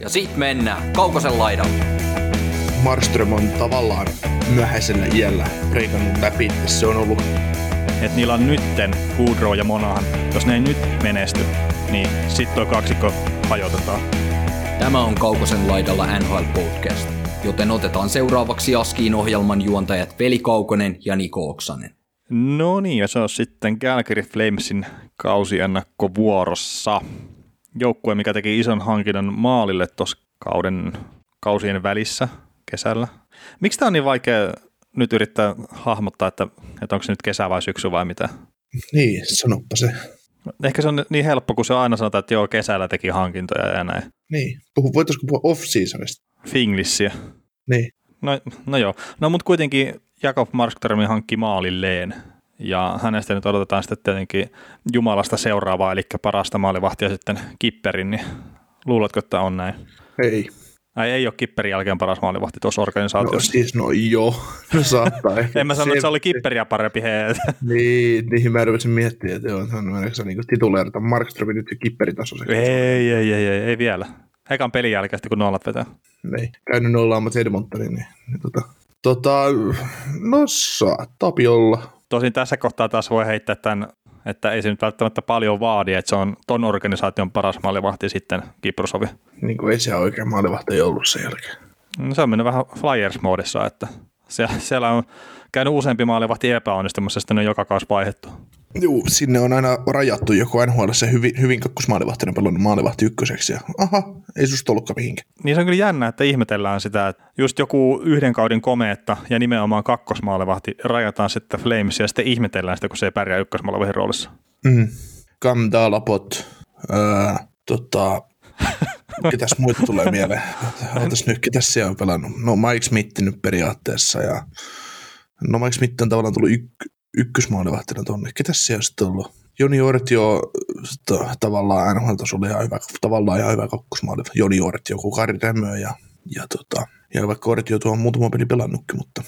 Ja sit mennään Kaukosen laidalle. Marström on tavallaan myöhäisellä iällä reikannut läpi. Se on ollut että niillä on nytten Goodrow ja Monahan. Jos ne ei nyt menesty, niin sitten tuo kaksikko hajotetaan. Tämä on Kaukosen laidalla NHL Podcast, joten otetaan seuraavaksi Askiin ohjelman juontajat Veli Kaukonen ja Niko Oksanen. No niin, ja se on sitten Calgary Flamesin kausiennakko vuorossa. Joukkue, mikä teki ison hankinnan maalille tuossa kauden kausien välissä kesällä. Miksi tämä on niin vaikea nyt yrittää hahmottaa, että, että onko se nyt kesä vai syksy vai mitä? Niin, sanoppa se. Ehkä se on niin helppo, kun se aina sanotaan, että joo, kesällä teki hankintoja ja näin. Niin, Puhu, voitaisiko puhua off-seasonista? Finglissiä. Niin. No, no joo, no mutta kuitenkin Jakob Markström hankki maalilleen ja hänestä nyt odotetaan sitten tietenkin Jumalasta seuraavaa, eli parasta maalivahtia sitten Kipperin, niin luuletko, että on näin? Ei. Ai ei ole Kipperin jälkeen paras maalivahti tuossa organisaatiossa. No siis, no joo, no saattaa. en mä sano, että se oli Kipperiä parempi heitä. niin, niin mä rupesin miettimään, että joo, on se niin tituleerata Markström nyt jo Kipperitasoiseksi. Ei, ei, ei, ei, ei vielä. Hekan pelin jälkeen, kun nollat vetää. Niin, käynyt nollaamassa Edmontonin, niin, niin tota, tota, no saattaa olla. Tosin tässä kohtaa taas voi heittää tämän että ei se nyt välttämättä paljon vaadi, että se on ton organisaation paras maalivahti sitten Kiprosovi. Niin kuin ei se oikein maalivahti ollut sen jälkeen. No, se on mennyt vähän Flyers-moodissa, että siellä on käynyt useampi maalivahti epäonnistumassa, sitten ne on joka kausi vaihdettu. Joo, sinne on aina rajattu joku NHL se hyvin, hyvin kakkosmaalivahtinen pelannut maalivahti ykköseksi. Ja, aha, ei susta ollutkaan mihinkään. Niin se on kyllä jännä, että ihmetellään sitä, että just joku yhden kauden komeetta ja nimenomaan kakkosmaalivahti rajataan sitten Flames ja sitten ihmetellään sitä, kun se ei pärjää ykkösmaalivahdin roolissa. Mm. Cam Dalapot, öö, tota, ketäs muita tulee mieleen? Ootas nyt, ketäs siellä on pelannut? No Mike Smith nyt periaatteessa ja no Mike Smith on tavallaan tullut yk- ykkösmaalivahtina tonne. Ketäs siellä sitten ollut? Joni Ortio tavallaan NHL-tasolla ihan hyvä, tavallaan ihan hyvä kakkosmaalivahti. Joni Ortio, joku Kari Rämö ja, ja, tota, ja vaikka Ortio tuo on muutama peli pelannutkin, mutta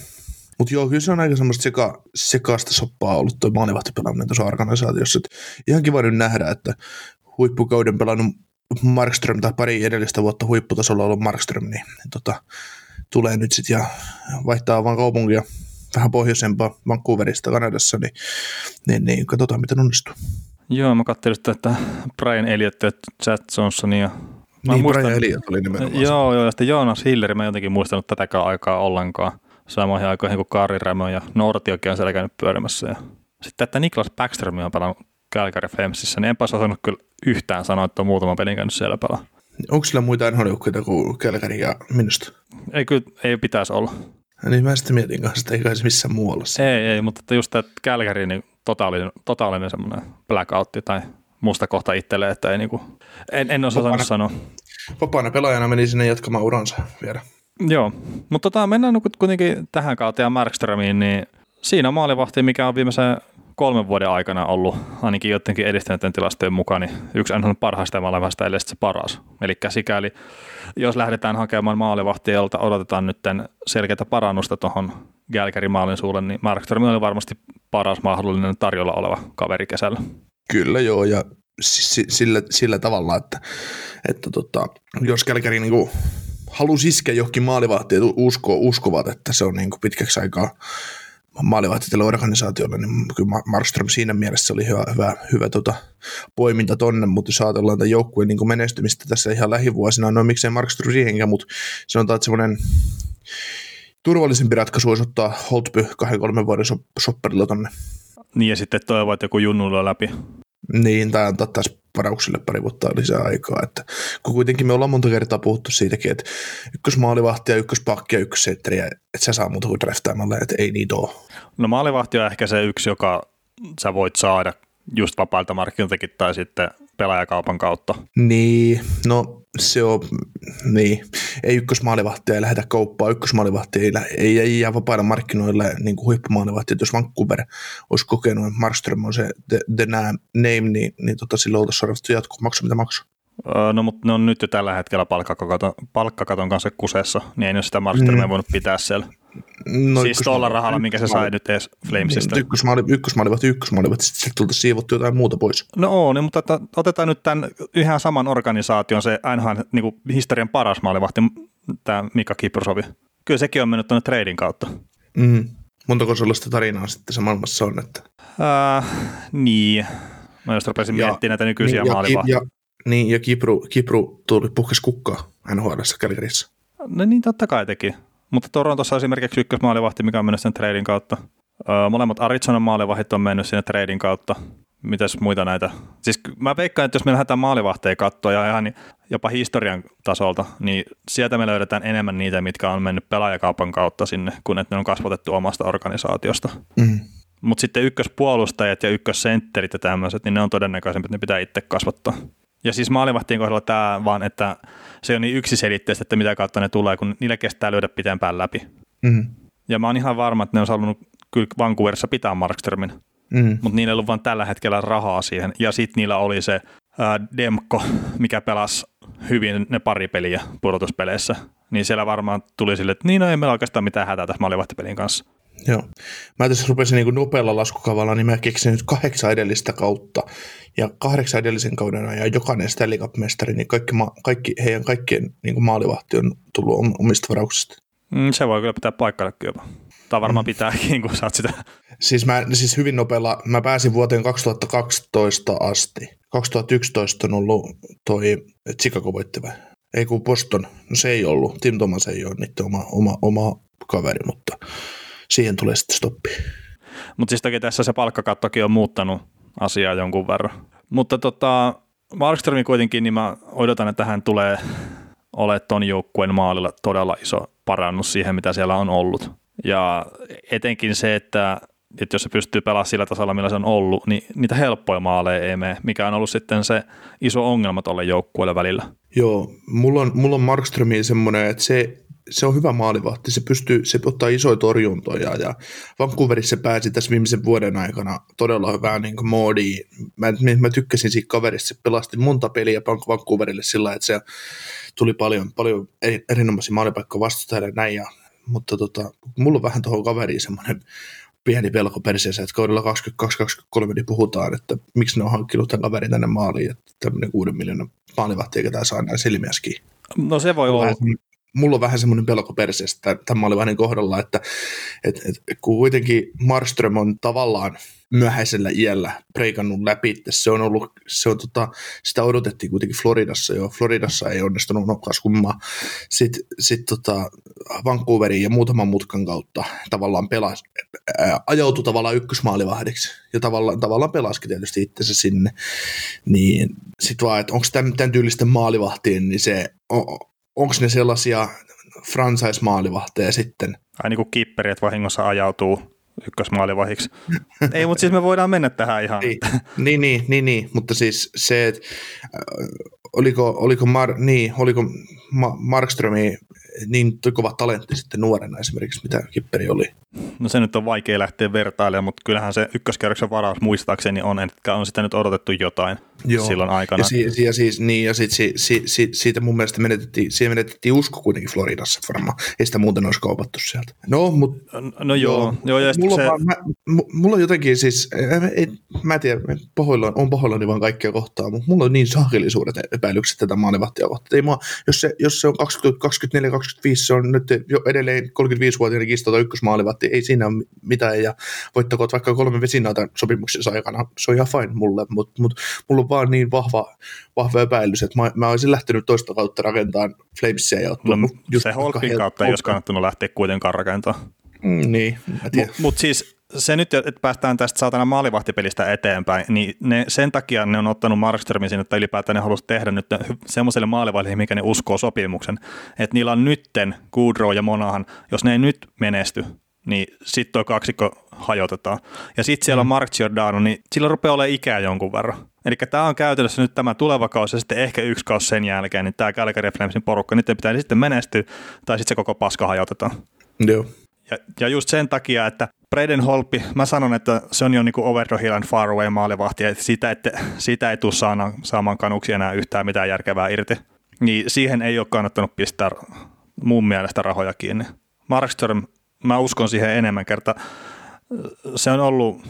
mutta joo, kyllä se on aika semmoista seka, sekaista soppaa ollut tuo maalivahtipelaaminen tuossa organisaatiossa. Et ihan kiva nyt nähdä, että huippukauden pelannut Markström tai pari edellistä vuotta huipputasolla ollut Markström, niin, niin tota, tulee nyt sitten ja vaihtaa vaan kaupunkia vähän pohjoisempaa Vancouverista Kanadassa, niin, niin, niin katsotaan miten onnistuu. Joo, mä katselin sitä, että Brian Elliott ja Chad Johnson ja Mä niin, muistan, Brian Elliott oli nimenomaan. Joo, joo, ja sitten Joonas Hilleri, mä en jotenkin muistanut tätäkään aikaa ollenkaan. Samoihin aikoihin kuin Kari Rämö ja Nortiokin on siellä käynyt pyörimässä. Ja sitten, että Niklas Backström on pelannut Calgary Flamesissa, niin enpä osannut kyllä yhtään sanoa, että on muutama pelin käynyt siellä pelaa. Onko sillä muita nhl kuin Calgary ja minusta? Ei kyllä, ei pitäisi olla. Niin mä sitten mietin kanssa, että ei kai se missään muualla. Ei, ei, mutta että just että Calgary, niin totaalinen, totaalinen semmoinen blackoutti tai musta kohta itselleen, että ei niinku, en, en osaa vapaana, sanoa. Vapaana pelaajana meni sinne jatkamaan uransa vielä. Joo, mutta tota, mennään kuitenkin tähän kautta ja Markströmiin, niin siinä maalivahti, mikä on viimeisen kolmen vuoden aikana ollut ainakin jotenkin edistyneiden tilastojen mukaan niin yksi on parhaista maalivahista, ellei se paras. Eli sikäli, jos lähdetään hakemaan maalivahtia, jolta odotetaan nyt selkeää parannusta tuohon Gälkärin maalin suulle, niin Markström oli varmasti paras mahdollinen tarjolla oleva kaveri kesällä. Kyllä joo, ja sillä, sillä tavalla, että, että tota, jos Gälkäri niin halusi iskeä johonkin maalivahtiin, usko, uskovat, että se on niin pitkäksi aikaa maalivahti organisaatiolle, niin kyllä Markström siinä mielessä oli hyvä, hyvä, hyvä tota, poiminta tonne, mutta jos ajatellaan tämän joukkueen niin menestymistä tässä ihan lähivuosina, no miksei Markström siihenkään, mutta sanotaan, että semmoinen turvallisempi ratkaisu olisi ottaa Holtby kahden kolmen vuoden sopperilla tonne. Niin ja sitten toivoo, että joku junnulla läpi. Niin, tai antaa taas varauksille pari vuotta lisää aikaa. Että, kun kuitenkin me ollaan monta kertaa puhuttu siitäkin, että ykkösmaalivahti ja ykköspakki ja ykkössetteriä, että sä saa muuta kuin draftaamalla, että ei niitä ole. No maalivahti on ehkä se yksi, joka sä voit saada just vapailta markkinoiltakin tai sitten pelaajakaupan kautta. Niin, no se on, niin, ei ykkösmaalivahtia ei lähdetä kauppaan, ykkösmaalivahtia ei, ei, ei jää vapailla markkinoille niin kuin huippumaalivahtia, jos Vancouver olisi kokenut, että Markström on se the, the name, niin, niin tota, silloin oltaisiin arvostettu jatkoa, maksaa mitä maksaa. Öö, no mutta ne on nyt jo tällä hetkellä palkkakaton, palkkakaton kanssa kusessa, niin ei ne sitä Markströmiä mm. voinut pitää siellä. No, siis tuolla rahalla, minkä se sai nyt edes Flamesista. Niin, ykkösmaali, ykkösmaalivat, ykkösmaalivat, sitten tultaisiin siivottu jotain muuta pois. No on, niin, mutta että otetaan nyt tämän yhden saman organisaation, se NHL niin historian paras maalivahti, tämä Mika Kiprusovi. Kyllä sekin on mennyt tuonne trading kautta. Mm. Montako sellaista tarinaa sitten se maailmassa on? Että... Äh, niin. Mä just rupesin miettimään näitä nykyisiä niin, maalivahtia. Ja, niin, ja Kipru, Kipru tuli puhkes kukkaa nhl Kälkärissä. No niin, totta kai teki. Mutta Torontossa esimerkiksi ykkösmaalivahti, mikä on mennyt sen trading kautta. Öö, molemmat Arizonan maalivahit on mennyt sinne trading kautta. Mitäs muita näitä? Siis mä veikkaan, että jos me lähdetään maalivahteja katsoa ja ihan jopa historian tasolta, niin sieltä me löydetään enemmän niitä, mitkä on mennyt pelaajakaupan kautta sinne, kun että ne on kasvatettu omasta organisaatiosta. Mm. Mutta sitten ykköspuolustajat ja ykkössentterit ja tämmöiset, niin ne on todennäköisempi, että ne pitää itse kasvattaa. Ja siis maalivahtien kohdalla tämä vaan, että se on niin yksiselitteistä, että mitä kautta ne tulee, kun niille kestää lyödä pitempään läpi. Mm. Ja mä oon ihan varma, että ne on halunnut kyllä Vancouverissa pitää Markströmin, mm. mutta niillä ei ollut vaan tällä hetkellä rahaa siihen. Ja sitten niillä oli se ää, Demko, mikä pelasi hyvin ne pari peliä pudotuspeleissä. Niin siellä varmaan tuli sille, että niin no ei meillä oikeastaan mitään hätää tässä maalivahtipelin kanssa. Joo. Mä tässä rupesin niin nopealla laskukavalla, niin mä keksin nyt kahdeksan edellistä kautta. Ja kahdeksan edellisen kauden ajan jokainen Stanley Cup-mestari, niin kaikki, ma- kaikki heidän kaikkien niin maalivahti on tullut omista varauksista. Mm, se voi kyllä pitää paikkalle kyllä. Tai varmaan mm. pitääkin, kun saat sitä. Siis, mä, siis hyvin nopealla, mä pääsin vuoteen 2012 asti. 2011 on ollut toi Chicago voittiva. Ei kun Boston, no se ei ollut. Tim Thomas ei ole niiden oma, oma, oma kaveri, mutta siihen tulee sitten stoppi. Mutta siis toki tässä se palkkakattokin on muuttanut asiaa jonkun verran. Mutta tota, Markströmin kuitenkin, niin mä odotan, että hän tulee olemaan ton joukkueen maalilla todella iso parannus siihen, mitä siellä on ollut. Ja etenkin se, että, että jos se pystyy pelaamaan sillä tasolla, millä se on ollut, niin niitä helppoja maaleja ei mene, mikä on ollut sitten se iso ongelma tuolle joukkueelle välillä. Joo, mulla on, mulla on Markströmiin semmoinen, että se se on hyvä maalivahti, se pystyy, se ottaa isoja torjuntoja ja Vancouverissa pääsi tässä viimeisen vuoden aikana todella hyvää niin moodiin. Mä, mä, tykkäsin siitä kaverista, se pelasti monta peliä Vancouverille sillä että se tuli paljon, paljon erinomaisia maalipaikkoja vastustajille näin, ja, mutta tota, mulla on vähän tuohon kaveriin semmoinen pieni pelko perseessä, että kaudella 22-23 niin puhutaan, että miksi ne on hankkinut tämän kaverin tänne maaliin, että tämmöinen kuuden miljoonan maalivahti eikä tämä saa näin silmiäskin. No se voi olla mulla on vähän semmoinen pelko perseestä tämän maalivahden kohdalla, että et, et, kun kuitenkin Marström on tavallaan myöhäisellä iällä preikannut läpi, se on ollut, se on tota, sitä odotettiin kuitenkin Floridassa jo, Floridassa ei onnistunut nokkas kummaa, sitten sit tota, Vancouverin ja muutaman mutkan kautta tavallaan pelasi, ää, ajautui tavallaan ykkösmaalivahdiksi ja tavallaan, tavallaan pelasikin tietysti itsensä sinne, niin sitten vaan, että onko tämän, tämän tyylisten maalivahtiin, niin se on, onko ne sellaisia franchise-maalivahteja sitten? Ai niin kuin kipperi, että vahingossa ajautuu ykkösmaalivahiksi. Ei, mutta siis me voidaan mennä tähän ihan. Niin, niin, niin, niin, niin. mutta siis se, että äh, oliko, oliko, Mar, niin, oliko Ma, Markströmi niin kova talentti sitten nuorena esimerkiksi, mitä Kipperi oli? No se nyt on vaikea lähteä vertailemaan, mutta kyllähän se ykköskerroksen varaus muistaakseni on, että on sitä nyt odotettu jotain Joo. silloin aikana. Ja, si- ja, siis, niin, ja sit, si- si- si- siitä mun mielestä menetettiin, siihen menetettiin usko kuitenkin Floridassa, varmaan ei sitä muuten olisi kaupattu sieltä. No, mut, no joo. joo, joo ja mulla, se... vaan, mä, mulla on jotenkin siis, ei, mä en tiedä, pahoillaan, on pahoillani vaan kaikkia kohtaa, mutta mulla on niin saakelisuudet epäilykset tätä maalivahtia kohtaa. Ei mua, jos, se, jos se on 24-25, se on nyt jo edelleen 35-vuotiainen kistota ykkösmaalivahti, ei siinä ole mitään, ja voittakoot vaikka kolme vesinauta sopimuksessa aikana, se on ihan fine mulle, mutta mut, mulla on vaan niin vahva, vahva epäilys, että mä, mä olisin lähtenyt toista kautta rakentamaan Flamesia ja ottaa no, just se Holkin kautta ei olisi kannattanut lähteä kuitenkaan rakentamaan. Mm, niin, Mutta mut siis se nyt, että päästään tästä saatana maalivahtipelistä eteenpäin, niin ne, sen takia ne on ottanut Markströmin sinne, että ylipäätään ne haluaisi tehdä nyt semmoiselle maalivahdille, mikä ne uskoo sopimuksen. Että niillä on nytten Goodrow ja Monahan, jos ne ei nyt menesty, niin sitten tuo kaksikko hajotetaan. Ja sitten siellä on mm. Mark Giordano, niin sillä rupeaa olemaan ikää jonkun verran. Eli tämä on käytännössä nyt tämä tuleva kausi ja sitten ehkä yksi kausi sen jälkeen, niin tämä Calgary Flamesin porukka, niiden pitää sitten menestyä tai sitten se koko paska hajotetaan. Joo. Ja, ja just sen takia, että Braden Holpi, mä sanon, että se on jo niin over the hill and far away maalivahti, että siitä, että siitä ei tule saamaan, saamaan kanuksi enää yhtään mitään järkevää irti. Niin siihen ei ole kannattanut pistää mun mielestä rahoja kiinni. Markström, mä uskon siihen enemmän kerta. Se on ollut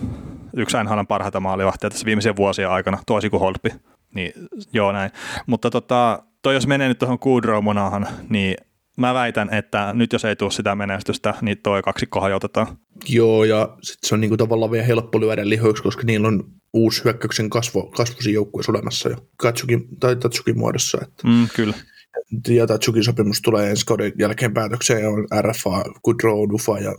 yksi NHLn parhaita maalivahtia tässä viimeisen vuosien aikana, toisin kuin Holpi. Niin joo näin. Mutta tota, toi jos menee nyt tuohon Goodrow-munahan, niin mä väitän, että nyt jos ei tule sitä menestystä, niin toi kaksikko hajotetaan. Joo, ja sit se on niinku tavallaan vielä helppo lyödä lihoiksi, koska niillä on uusi hyökkäyksen kasvo, kasvusi joukkue olemassa jo Katsukin, tai Tatsukin muodossa. Että. Mm, kyllä. Ja Tatsukin sopimus tulee ensi kauden jälkeen päätökseen ja on RFA, Goodrow, Dufa ja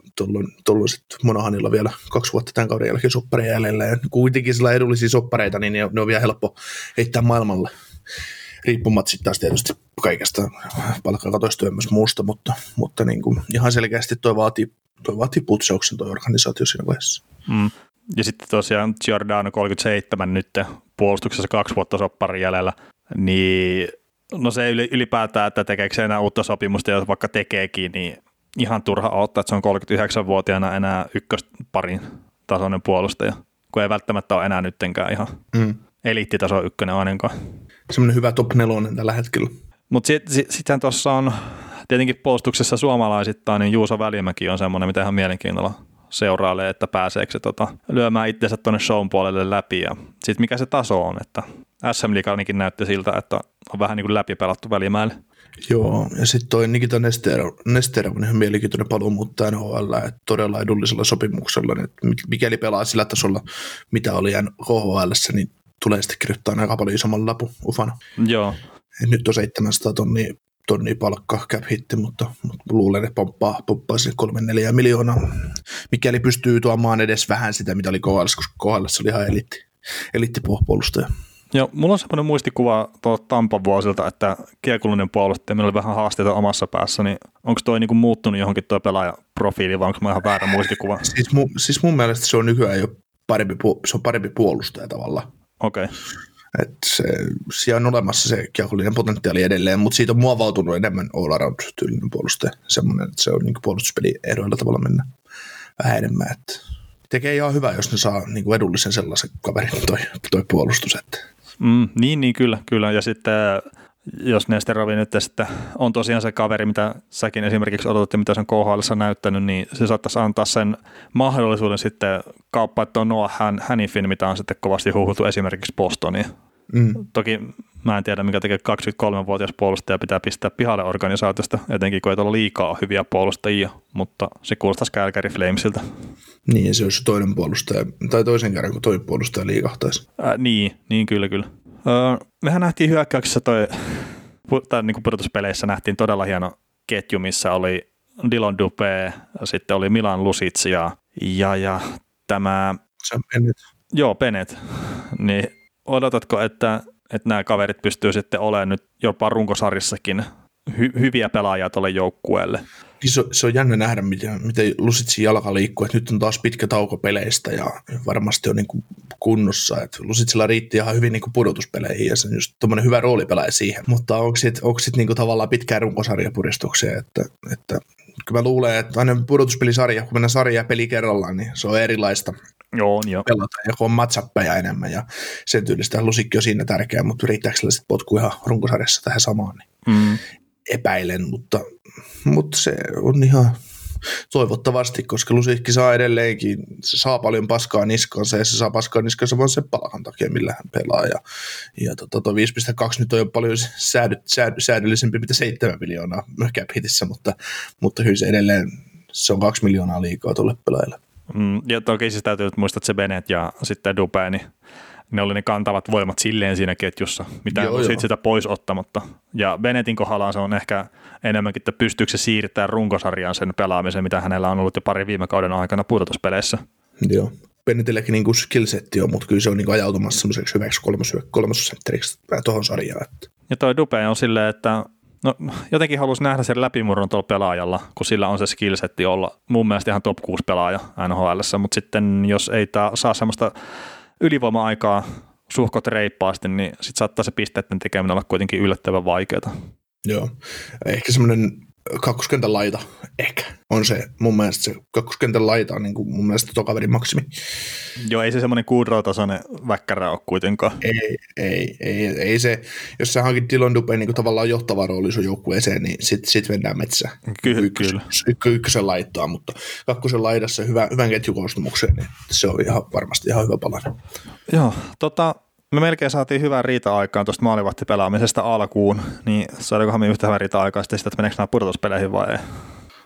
tuolloin sitten Monahanilla vielä kaksi vuotta tämän kauden jälkeen soppareja jäljellä. Ja kuitenkin sillä edullisia soppareita, niin ne on vielä helppo heittää maailmalle riippumatta sitten taas tietysti kaikesta palkkakatoista ja myös muusta, mutta, mutta niin kuin ihan selkeästi toi vaatii, toi vaatii putsauksen toi organisaatio siinä vaiheessa. Mm. Ja sitten tosiaan Giordano 37 nyt puolustuksessa kaksi vuotta sopparin jäljellä, niin no se ylipäätään, että tekeekö se enää uutta sopimusta, jos vaikka tekeekin, niin ihan turha ottaa, että se on 39-vuotiaana enää ykkösparin tasoinen puolustaja, kun ei välttämättä ole enää nyttenkään ihan mm. eliittitaso ykkönen ainakaan semmoinen hyvä top nelonen tällä hetkellä. Mutta sitten sit, sitten tuossa on tietenkin puolustuksessa suomalaisittain, niin Juuso Välimäki on semmoinen, mitä ihan mielenkiinnolla seurailee, että pääseekö se tota, lyömään itsensä tuonne shown puolelle läpi. Ja sitten mikä se taso on, että SM Liiga ainakin näytti siltä, että on vähän niin kuin läpipelattu välimäelle. Joo, ja sitten toi Nikita Nesterov on ihan mielenkiintoinen paluu muuttaa NHL, että todella edullisella sopimuksella, että mikäli pelaa sillä tasolla, mitä oli KHL, niin tulee sitten kirjoittaa aika paljon isomman lapu ufana. Joo. Et nyt on 700 tonnia, tonnia palkka cap hitti, mutta, mutta luulen, että pomppaa, pomppaa sinne 3-4 miljoonaa, mikäli pystyy tuomaan edes vähän sitä, mitä oli KHL, koska KHL oli ihan elitti, eliittipuolustaja. Joo, mulla on semmoinen muistikuva tuolta Tampan vuosilta, että kiekullinen puolustaja, meillä oli vähän haasteita omassa päässä, niin onko toi niinku muuttunut johonkin tuo pelaajaprofiili vai onko mä ihan väärä muistikuva? Siis, mu, siis mun mielestä se on nykyään jo parempi, se on parempi puolustaja tavallaan. Okei. Okay. Että se, siellä on olemassa se kiakollinen potentiaali edelleen, mutta siitä on muovautunut enemmän all around tyylinen puolustaja. Semmoinen, että se on niin puolustuspeli eroilla tavalla mennä vähän enemmän. Että tekee ihan hyvä, jos ne saa niin kuin edullisen sellaisen kaverin toi, toi puolustus. Että. Mm, niin, niin, kyllä, kyllä. Ja sitten jos Nesterovi nyt sitten on tosiaan se kaveri, mitä säkin esimerkiksi odotat mitä sen KHL näyttänyt, niin se saattaisi antaa sen mahdollisuuden sitten kauppaa tuon Noah Hannifin, mitä on sitten kovasti huhuttu esimerkiksi Bostoniin. Mm. Toki mä en tiedä, mikä tekee 23-vuotias puolustaja pitää pistää pihalle organisaatiosta, etenkin kun ei ole liikaa hyviä puolustajia, mutta se kuulostaisi Calgary Flamesilta. Niin, se olisi toinen puolustaja, tai toisen kerran, kun toi puolustaja liikahtaisi. Äh, niin, niin kyllä, kyllä. Öö, mehän nähtiin hyökkäyksessä toi, tai niin kuin pudotuspeleissä nähtiin todella hieno ketju, missä oli Dilon Dupe, sitten oli Milan Lusic ja, ja, ja tämä... Sam Bennett. Joo, Bennett. Niin odotatko, että, että nämä kaverit pystyy sitten olemaan nyt jopa runkosarjassakin hy- hyviä pelaajia tuolle joukkueelle? Niin se, se on jännä nähdä, miten, miten Lusitsin jalka liikkuu. Että nyt on taas pitkä tauko peleistä ja varmasti on niin kuin kunnossa. Että Lusitsilla riitti ihan hyvin niin kuin pudotuspeleihin ja se on just tuommoinen hyvä roolipelaaja siihen. Mutta onko sitten sit niin tavallaan pitkään runkosarjapuristukseen, että, että kyllä mä luulen, että aina pudotuspelisarja, kun mennään sarjaa peli kerrallaan, niin se on erilaista Joo, jo. pelata, ja kun on matsappeja enemmän ja sen tyylistä lusikki on siinä tärkeä, mutta riittääkö sillä sitten potku ihan runkosarjassa tähän samaan, niin mm. epäilen, mutta, mutta se on ihan toivottavasti, koska Lusikki saa edelleenkin, se saa paljon paskaa niskansa ja se saa paskaa niskansa vaan sen palkan takia, millä hän pelaa. Ja, ja tota, to, 5.2 nyt on jo paljon säädy, säädy, säädöllisempi, mitä 7 miljoonaa cap hitissä, mutta, mutta kyllä se edelleen se on 2 miljoonaa liikaa tuolle pelaajalle. Mm, ja toki siis täytyy muistaa, että se Bennett ja sitten Dupe, niin ne oli ne kantavat voimat silleen siinä ketjussa, mitä joo, siitä sitä pois ottamatta. Ja Benetin kohdalla se on ehkä enemmänkin, että pystyykö se siirtää runkosarjaan sen pelaamisen, mitä hänellä on ollut jo pari viime kauden aikana pudotuspeleissä. Joo. Bennetilläkin niin skillsetti on, mutta kyllä se on niin ajautumassa semmoiseksi hyväksi kolmosentteriksi tuohon sarjaan. Että. Ja toi Dupe on silleen, että No, jotenkin halusin nähdä sen läpimurron tuolla pelaajalla, kun sillä on se skillsetti olla mun mielestä ihan top 6 pelaaja NHL, mutta sitten jos ei tää saa semmoista ylivoima-aikaa suhkot reippaasti, niin sitten saattaa se pisteiden tekeminen olla kuitenkin yllättävän vaikeaa. Joo, ehkä semmoinen kakkoskentän laita, ehkä. on se mun mielestä se kakkoskentän laita on niin kuin mun mielestä tokaverin maksimi. Joo, ei se semmoinen kuudrotasoinen väkkärä ole kuitenkaan. Ei, ei, ei, ei se, jos sä hankit Dylan Dupen niin tavallaan johtava rooli sun joukkueeseen, niin sit, sit mennään metsään. Kyllä, Ykkös, kyllä. Ykkösen, ykkösen laittaa, mutta kakkosen laidassa hyvä, hyvän ketjukoostumukseen, niin se on ihan varmasti ihan hyvä palanen. Joo, tota, me melkein saatiin hyvää riita-aikaan tuosta maalivahtipelaamisesta alkuun, niin saadaankohan me yhtä hyvää riita-aikaa sitten, että meneekö nämä pudotuspeleihin vai ei?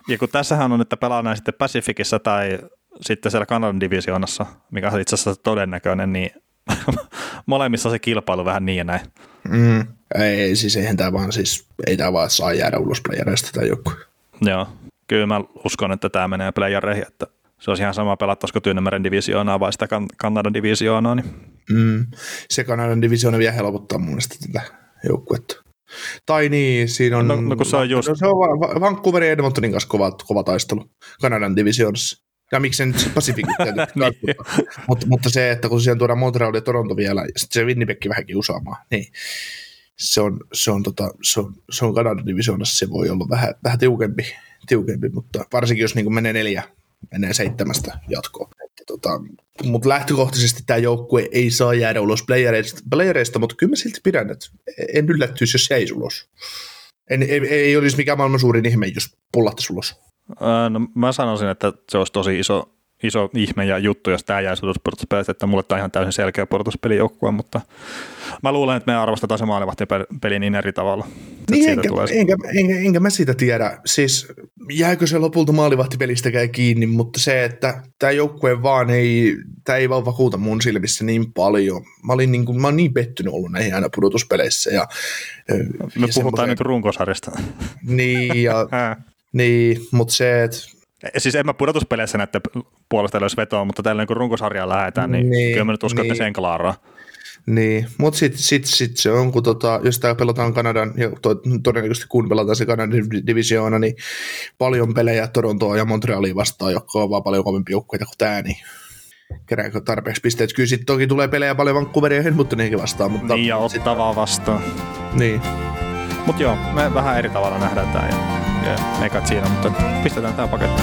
Ja kun tässähän on, että pelaa sitten Pacificissa tai sitten siellä Kanadan divisioonassa, mikä on itse asiassa todennäköinen, niin molemmissa se kilpailu vähän niin ja näin. Mm. Ei, siis eihän tämä vaan, siis ei tämä vaan saa jäädä ulos playereista tai joku. Joo, kyllä mä uskon, että tämä menee playereihin, että se olisi ihan sama pelattaisiko Tyynemeren divisioonaa vai sitä kan- Kanadan divisioonaa. Niin. Mm. Se Kanadan divisioona vielä helpottaa mun mielestä tätä joukkuetta. Tai niin, siinä on... No- no kun se on just- No, se on Va- Va- Vancouverin ja Edmontonin kanssa kova, kova taistelu Kanadan divisioonassa. Ja miksei nyt Pacificin Niin. mutta, mutta se, että kun siihen tuodaan Montreal ja Toronto vielä, ja sitten se Winnipeg vähän kiusaamaan, niin se on, se on, tota, se on, se on Kanadan divisioonassa, se voi olla vähän, vähän tiukempi, tiukempi, mutta varsinkin jos niin menee neljä, menee seitsemästä jatkoon. Tota, mutta lähtökohtaisesti tämä joukkue ei saa jäädä ulos playereista, playereista mutta kyllä mä silti pidän, että en yllättyisi, jos ei ulos. En, ei, ei, olisi mikään maailman suurin ihme, jos pullattaisi ulos. Öö, no, mä sanoisin, että se olisi tosi iso, iso ihme ja juttu, jos tämä jäisi pudotuspelistä, että mulle tämä on ihan täysin selkeä pudotuspelijoukkue, mutta mä luulen, että me arvostetaan se maalivahtipeli niin eri tavalla. Että Niin, enkä, tulee enkä, enkä, enkä, mä sitä tiedä. Siis jääkö se lopulta maalivahtipelistäkään kiinni, mutta se, että tämä joukkue vaan ei, tämä ei vaan vakuuta mun silmissä niin paljon. Mä, olin niin kuin, mä oon niin pettynyt ollut näihin aina pudotuspeleissä. Ja, Me ja puhutaan nyt runkosarjasta. Niin, ja, niin mutta se, että Siis en mä pudotuspeleissä näiden puolesta löisi vetoa, mutta tällä kun runkosarjaan lähdetään, niin, Niin, kyllä mä nyt uskon, että niin. sen klaaraa. Niin, mutta sitten sit, sit se on, kun tota, jos tää pelataan Kanadan, ja to, todennäköisesti kun pelataan se Kanadan div- divisioona, niin paljon pelejä Torontoa ja Montrealia vastaan, jotka on vaan paljon kovempi joukkueita kuin tämä, niin kerääkö tarpeeksi pisteet. Kyllä sitten toki tulee pelejä paljon Vancouveria ja Edmontoniakin vastaan, mutta... Niin ja sit- ottavaa vastaan. Niin, Mutta joo, me vähän eri tavalla nähdään tämä ja, ja ekat siinä, mutta pistetään tämä paketti.